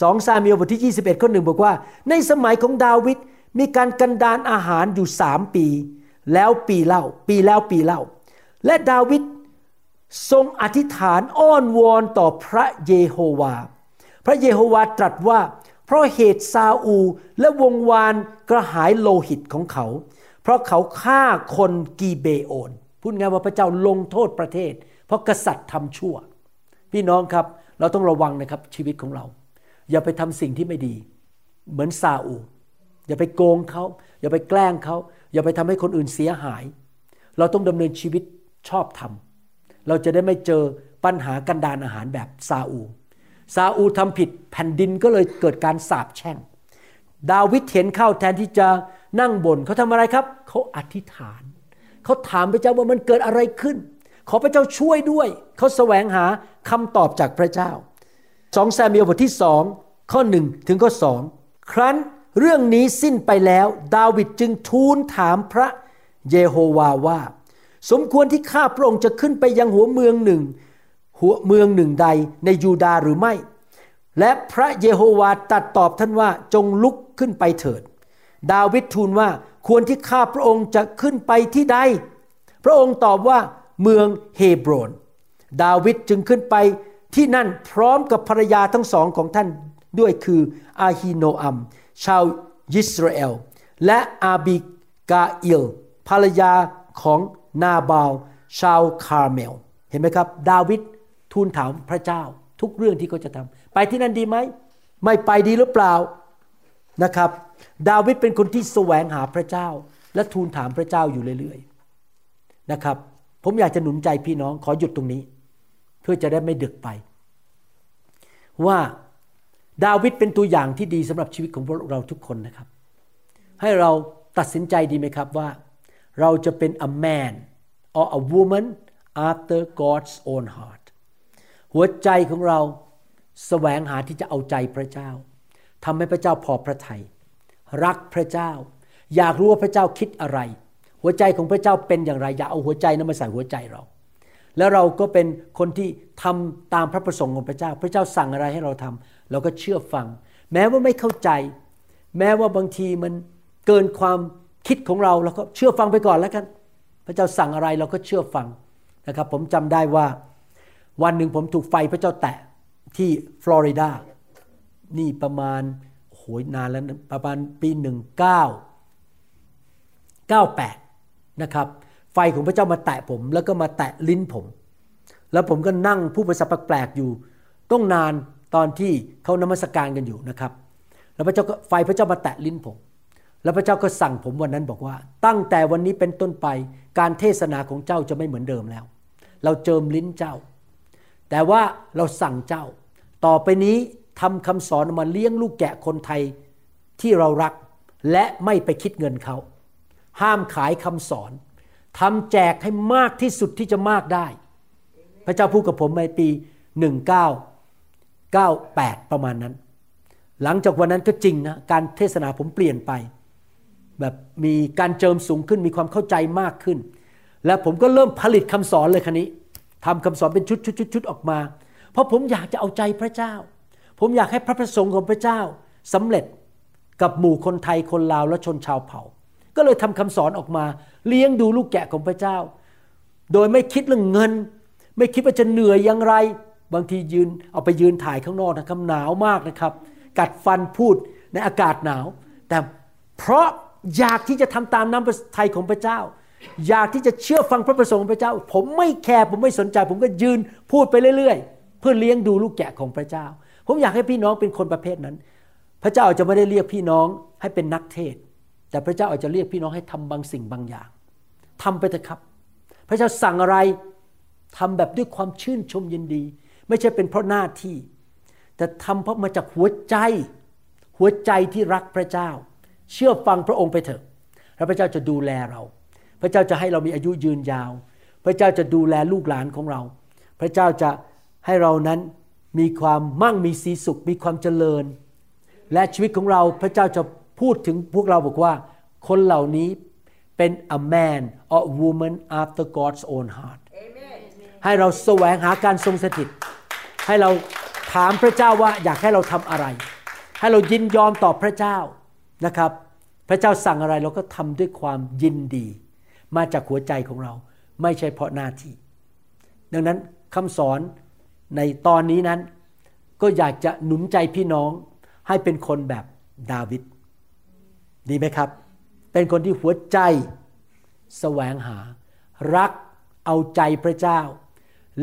สองซามีลบทที่ 21ข้อหนึ่งบอกว่า ในสมัยของดาวิดมีการกันดานอาหารอยู่สามปี แล้วปีเล่า ปีแล้วปีเล่า และดาวิดทรงอธิษฐานอ้อนวอนต่อพระเยโฮวา พระเยโฮวาตรัสว่า เพราะเหตุซาอูและวงวานกระหายโลหิตของเขา เพราะเขาฆ่าคนกีเบโอน พูดง่ายว่าพระเจ้าลงโทษประเทศ เพราะกษัตริย์ทำชั่ว พี่น้องครับเราต้องระวังนะครับชีวิตของเรา อย่าไปทำสิ่งที่ไม่ดี เหมือนซาอูอย่าไปโกงเขาอย่าไปแกล้งเขาอย่าไปทำให้คนอื่นเสียหาย เราต้องดำเนินชีวิตชอบธรรม เราจะได้ไม่เจอปัญหากันดานอาหารแบบซาอูซาอูทำผิดแผ่นดินก็เลยเกิดการสาปแช่ง ดาวิดเห็นเข้าแทนที่จะนั่งบนเขาทำอะไรครับ เขาอธิษฐาน เขาถามพระเจ้าว่ามันเกิดอะไรขึ้น ขอพระเจ้าช่วยด้วย เขาแสวงหาคำตอบจากพระเจ้าสองแซมเมียลบทที่สอง ข้อหนึ่งถึงข้อสองครั้นเรื่องนี้สิ้นไปแล้ว ดาวิดจึงทูลถามพระเยโฮวาว่า สมควรที่ข้าพระองค์จะขึ้นไปยังหัวเมืองหนึ่ง หัวเมืองหนึ่งใดในยูดาห์หรือไม่ และพระเยโฮวาตรัดตอบท่านว่าจงลุกขึ้นไปเถิด ดาวิดทูลว่าควรที่ข้าพระองค์จะขึ้นไปที่ใด พระองค์ตอบว่าเมืองเฮโบรน ดาวิดจึงขึ้นไปที่นั่นพร้อมกับภรรยาทั้งสองของท่าน ด้วยคืออาฮิโนอัม ชาวยิสเรเอล และอาบิกาอิล ภรรยาของนาบาล ชาวคาร์เมล เห็นไหมครับ ดาวิดทูลถามพระเจ้า ทุกเรื่องที่เขาจะทำไปที่นั่นดีไหม ไม่ไปดีหรือเปล่านะครับ ดาวิดเป็นคนที่แสวงหาพระเจ้า และทูลถามพระเจ้าอยู่เรื่อยๆนะครับ ผมอยากจะหนุนใจพี่น้องขอหยุดตรงนี้ เพื่อจะได้ไม่ดึกไป ว่า ดาวิดเป็นตัวอย่างที่ดีสำหรับชีวิตของพวกเราทุกคนนะครับ ให้เราตัดสินใจดีไหมครับว่า เราจะเป็น a man or a woman after God's own heart หัวใจของเราแสวงหาที่จะเอาใจพระเจ้าทำให้พระเจ้าพอพระทยัยรักพระเจ้า อยากรู้ว่าพระเจ้าคิดอะไร หัวใจของพระเจ้าเป็นอย่างไร อย่าเอาหัวใจนั้นมาใส่หัวใจเรา แล้วเราก็เป็นคนที่ทำตามพระประสงค์ของพระเจ้า พระเจ้าสั่งอะไรให้เราทำเราก็เชื่อฟัง แม้ว่าไม่เข้าใจ แม้ว่าบางทีมันเกินความคิดของเราเราก็เชื่อฟังไปก่อนแล้วกัน พระเจ้าสั่งอะไรเราก็เชื่อฟังนะครับ ผมจำได้ว่า วันหนึ่งผมถูกไฟพระเจ้าแตะที่ฟลอริดานี่ประมาณโหยนานแล้วประมาณปีหนึ่งเก้าเก้าแปดนะครับ ไฟของพระเจ้ามาแตะผม แล้วก็มาแตะลิ้นผม แล้วผมก็นั่งผู้ประสาแปลกๆอยู่ ต้องนานตอนที่เขานมัสการกันอยู่นะครับ แล้วพระเจ้าก็ไฟพระเจ้ามาแตะลิ้นผม แล้วพระเจ้าก็สั่งผมวันนั้นบอกว่า ตั้งแต่วันนี้เป็นต้นไปการเทศนาของเจ้าจะไม่เหมือนเดิมแล้ว เราเจิมลิ้นเจ้า แต่ว่าเราสั่งเจ้า ต่อไปนี้ทำคำสอนมาเลี้ยงลูกแกะคนไทยที่เรารัก และไม่ไปคิดเงินเขา ห้ามขายคำสอน ทำแจกให้มากที่สุดที่จะมากได้ พระเจ้าพูดกับผมในปี 1998 ประมาณนั้น หลังจากวันนั้นก็จริงนะการเทศนาผมเปลี่ยนไป แบบมีการเจิมสูงขึ้นมีความเข้าใจมากขึ้น และผมก็เริ่มผลิตคำสอนเลยคันนี้ทำคำสอนเป็นชุดชุดชุดชุดออกมา เพราะผมอยากจะเอาใจพระเจ้า ผมอยากให้พระประสงค์ของพระเจ้าสำเร็จกับหมู่คนไทยคนลาวและชนชาวเผ่า ก็เลยทำคำสอนออกมา เลี้ยงดูลูกแกะของพระเจ้า โดยไม่คิดเรื่องเงิน ไม่คิดว่าจะเหนื่อยอย่างไร บางทียืนเอาไปยืนถ่ายข้างนอกนะครับหนาวมากนะครับ กัดฟันพูดในอากาศหนาว แต่เพราะอยากที่จะทำตามน้ำพระทัยของพระเจ้า อยากที่จะเชื่อฟังพระประสงค์ของพระเจ้า ผมไม่แคร์ผมไม่สนใจ ผมก็ยืนพูดไปเรื่อย ๆ เพื่อเลี้ยงดูลูกแกะของพระเจ้า ผมอยากให้พี่น้องเป็นคนประเภทนั้น พระเจ้าจะไม่ได้เรียกพี่น้องให้เป็นนักเทศ แต่พระเจ้าอาจจะเรียกพี่น้องให้ทำบางสิ่งบางอย่างทำไปเถอะครับ พระเจ้าสั่งอะไรทำแบบด้วยความชื่นชมยินดี ไม่ใช่เป็นเพราะหน้าที่ แต่ทำเพราะมาจากหัวใจ หัวใจที่รักพระเจ้า เชื่อฟังพระองค์ไปเถอะ แล้วพระเจ้าจะดูแลเรา พระเจ้าจะให้เรามีอายุยืนยาว พระเจ้าจะดูแลลูกหลานของเรา พระเจ้าจะให้เรานั้นมีความมั่งมีสีสุข มีความเจริญ และชีวิตของเราพระเจ้าจะ พูดถึงพวกเราบอกว่า คนเหล่านี้เป็น a man or a woman after God's own heart ให้เราแสวงหาการทรงสถิต ให้เราถามพระเจ้าว่าอยากให้เราทำอะไร ให้เรายินยอมต่อพระเจ้านะครับ พระเจ้าสั่งอะไรเราก็ทำด้วยความยินดี มาจากหัวใจของเรา ไม่ใช่เพราะหน้าที่ ดังนั้นคำสอนในตอนนี้นั้น ก็อยากจะหนุนใจพี่น้องให้เป็นคนแบบดาวิด ดีไหมครับ เป็นคนที่หัวใจแสวงหา รักเอาใจพระเจ้า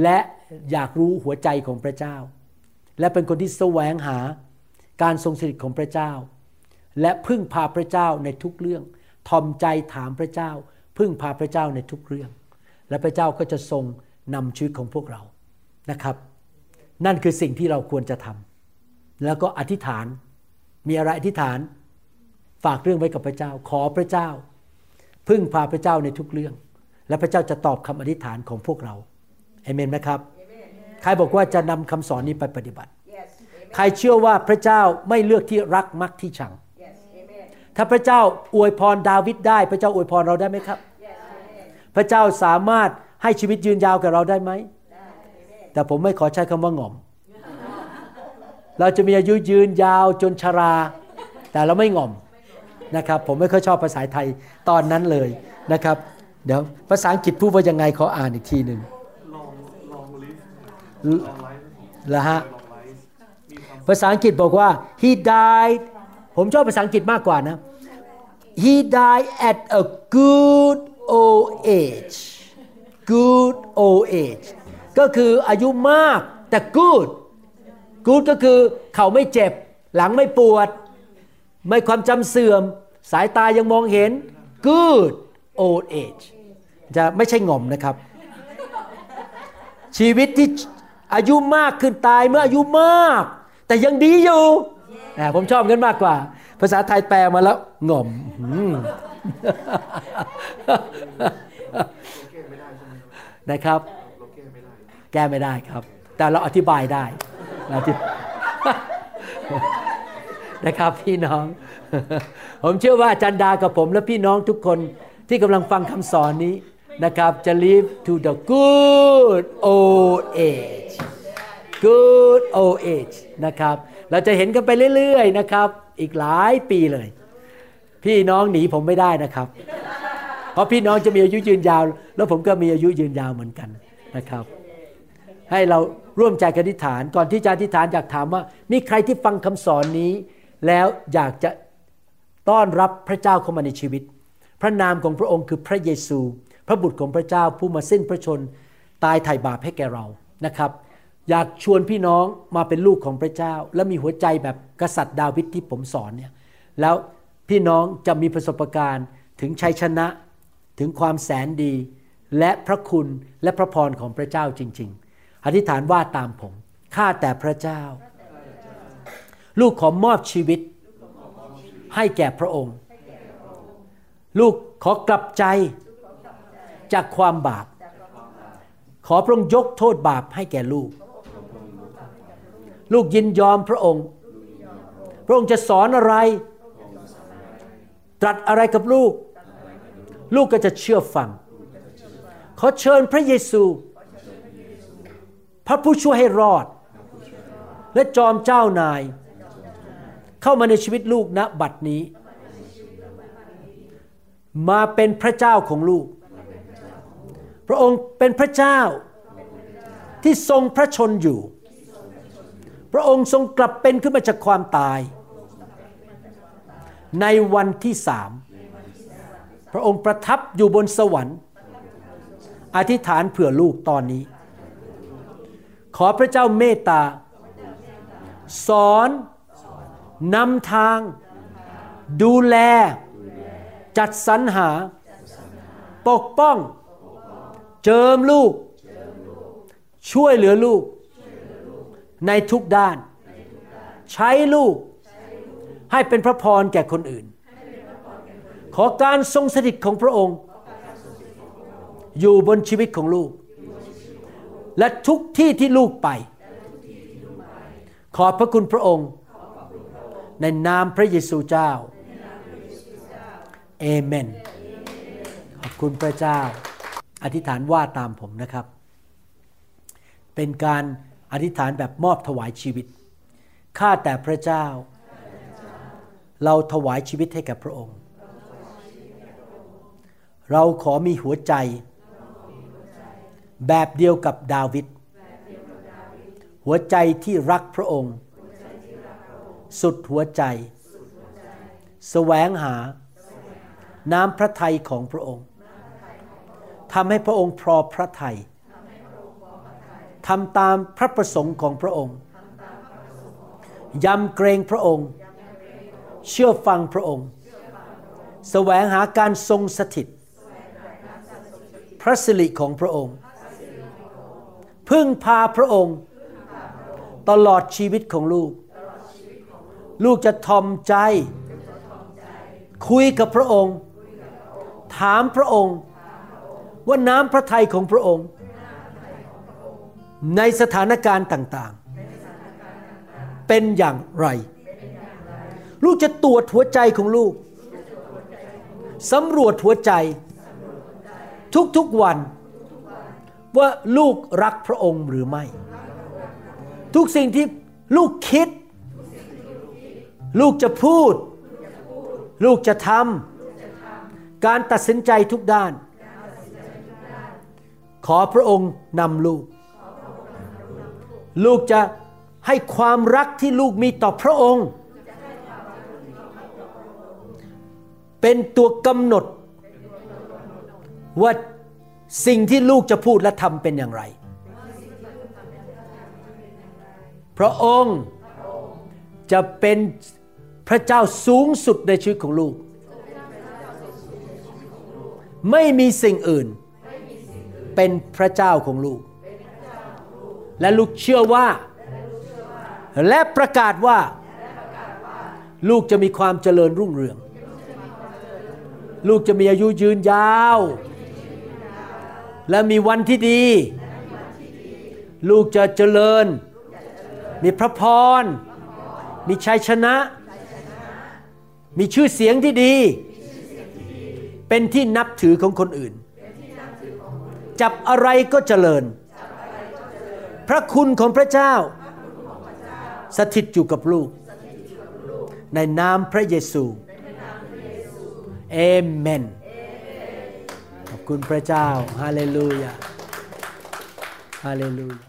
และอยากรู้หัวใจของพระเจ้า และเป็นคนที่แสวงหาการทรงสถิตของพระเจ้า และพึ่งพาพระเจ้าในทุกเรื่องทอมใจถามพระเจ้า พึ่งพาพระเจ้าในทุกเรื่อง และพระเจ้าก็จะทรงนำชีวิตของพวกเรานะครับ นั่นคือสิ่งที่เราควรจะทำแล้วก็อธิษฐานมีอะไรอธิษฐาน ฝากเรื่องไว้กับพระเจ้า ขอพระเจ้า พึ่งพาพระเจ้าในทุกเรื่อง และพระเจ้าจะตอบคำอธิษฐานของพวกเราเอเมนไหมครับ ใครบอกว่าจะนำคำสอนนี้ไปปฏิบัติ ใครเชื่อว่าพระเจ้าไม่เลือกที่รักมักที่ชัง ถ้าพระเจ้าอวยพรดาวิดได้ พระเจ้าอวยพรเราได้ไหมครับ พระเจ้าสามารถให้ชีวิตยืนยาวกับเราได้ไหม แต่แต่ผมไม่ขอใช้คำว่าหง่อม เราจะมีอายุยืนยาวจนชรา แต่เราไม่หง่อม นะครับ ผมไม่ค่อยชอบภาษาไทยตอนนั้นเลยนะครับ เดี๋ยวภาษาอังกฤษพูดว่ายังไงขออ่านอีกทีหนึ่ง long long live ล long life แล้วฮะ long life มีความภาษาอังกฤษบอกว่า he died ผมชอบภาษาอังกฤษมากกว่านะ he died at a good old age good old age ก็คืออายุมากแต่ good good ก็คือเขาไม่เจ็บ หลังไม่ปวด ไม่ความจำเสื่อม สายตายังมองเห็น good old age จะไม่ใช่ง่อมนะครับ ชีวิตที่อายุมากขึ้นตายเมื่ออายุมาก แต่ยังดีอยู่ผมชอบกันมากกว่า ภาษาไทยแปลมาแล้วง่อมนะครับ แก้ไม่ได้ครับ แต่เราอธิบายได้ นะครับพี่น้อง ผมเชื่อว่าอาจารย์ดากับผมและพี่น้องทุกคนที่กำลังฟังคำสอนนี้นะครับจะ live to the good old age good old age นะครับเราจะเห็นกันไปเรื่อยๆนะครับ อีกหลายปีเลย พี่น้องหนีผมไม่ได้นะครับ เพราะพี่น้องจะมีอายุยืนยาว แล้วผมก็มีอายุยืนยาวเหมือนกันนะครับ ให้เราร่วมใจกันอธิษฐานก่อนที่จะอธิษฐานอยากถามว่า มีใครที่ฟังคำสอนนี้ แล้วอยากจะต้อนรับพระเจ้าเข้ามาในชีวิต พระนามของพระองค์คือพระเยซู พระบุตรของพระเจ้าผู้มาสิ้นพระชนตายไถ่บาปให้แก่เรานะครับ อยากชวนพี่น้องมาเป็นลูกของพระเจ้า และมีหัวใจแบบกษัตริย์ดาวิดที่ผมสอนเนี่ยแล้วพี่น้องจะมีประสบการณ์ถึงชัยชนะถึงความแสนดี และพระคุณและพระพรของพระเจ้าจริง ๆ อธิษฐานว่าตามผมข้าแต่พระเจ้า ลูกขอมอบชีวิตให้แก่พระองค์ ลูกขอกลับใจจากความบาป ขอพระองค์ยกโทษบาปให้แก่ลูก ลูกยินยอมพระองค์ พระองค์จะสอนอะไร ตรัสอะไรกับลูก ลูกก็จะเชื่อฟัง ขอเชิญพระเยซู พระผู้ช่วยให้รอด และจอมเจ้านาย เข้ามาในชีวิตลูกณบัดนี้ มาเป็นพระเจ้าของลูก พระองค์เป็นพระเจ้าที่ทรงพระชนอยู่ พระองค์ทรงกลับเป็นขึ้นมาจากความตาย ในวันที่สามพระองค์ประทับอยู่บนสวรรค์ อธิษฐานเผื่อลูกตอนนี้ ขอพระเจ้าเมตตา สอน นำทาง ดูแล จัดสรรหา ปกป้อง เจิมลูก ช่วยเหลือลูก ในทุกด้าน ใช้ลูก ให้เป็นพระพรแก่คนอื่น ขอการทรงสถิตของพระองค์ อยู่บนชีวิตของลูก และทุกที่ที่ลูกไป ขอบพระคุณพระองค์ ในนามพระเยซูเจ้าเอเมน ขอบคุณพระเจ้า อธิษฐานว่าตามผมนะครับ เป็นการอธิษฐานแบบมอบถวายชีวิต ข้าแต่พระเจ้า เราถวายชีวิตให้กับพระองค์ เราขอมีหัวใจ แบบเดียวกับดาวิด หัวใจที่รักพระองค์ สุดหัวใจ แสวงหา น้ำพระทัยของพระองค์ทำให้พระองค์พอพระทัยทำตามพระประสงค์ของพระองค์ ยำเกรงพระองค์ เชื่อฟังพระองค์ แสวงหาการทรงสถิต พระสิริของพระองค์ พึ่งพาพระองค์ ตลอดชีวิตของลูก ลูกจะทอมใจ คุยกับพระองค์ ถามพระองค์ ว่าน้ำพระทัยของพระองค์ ในสถานการณ์ต่างๆ เป็นอย่างไร ลูกจะตรวจหัวใจของลูกสำรวจหัวใจ ทุกๆวัน ว่าลูกรักพระองค์หรือไม่ ทุกสิ่งที่ลูกคิด ลูกจะพูด ลูกจะทำการตัดสินใจทุกด้าน ขอพระองค์นำลูก ลูกจะให้ความรักที่ลูกมีต่อพระองค์ เป็นตัวกำหนด ว่าสิ่งที่ลูกจะพูดและทำเป็นอย่างไร พระองค์จะเป็น พระเจ้าสูงสุดในชีวิตของลูก ไม่มีสิ่งอื่น เป็นพระเจ้าของลูก และลูกเชื่อว่า และประกาศว่า ลูกจะมีความเจริญรุ่งเรือง ลูกจะมีอายุยืนยาว และมีวันที่ดี ลูกจะเจริญ มีพระพร มีชัยชนะ มีชื่อเสียงที่ดี เป็นที่นับถือของคนอื่น จับอะไรก็เจริญ พระคุณของพระเจ้า สถิตอยู่กับลูก ในนามพระเยซูเอเมน ขอบคุณพระเจ้า ฮาเลลูยา ฮาเลลูยา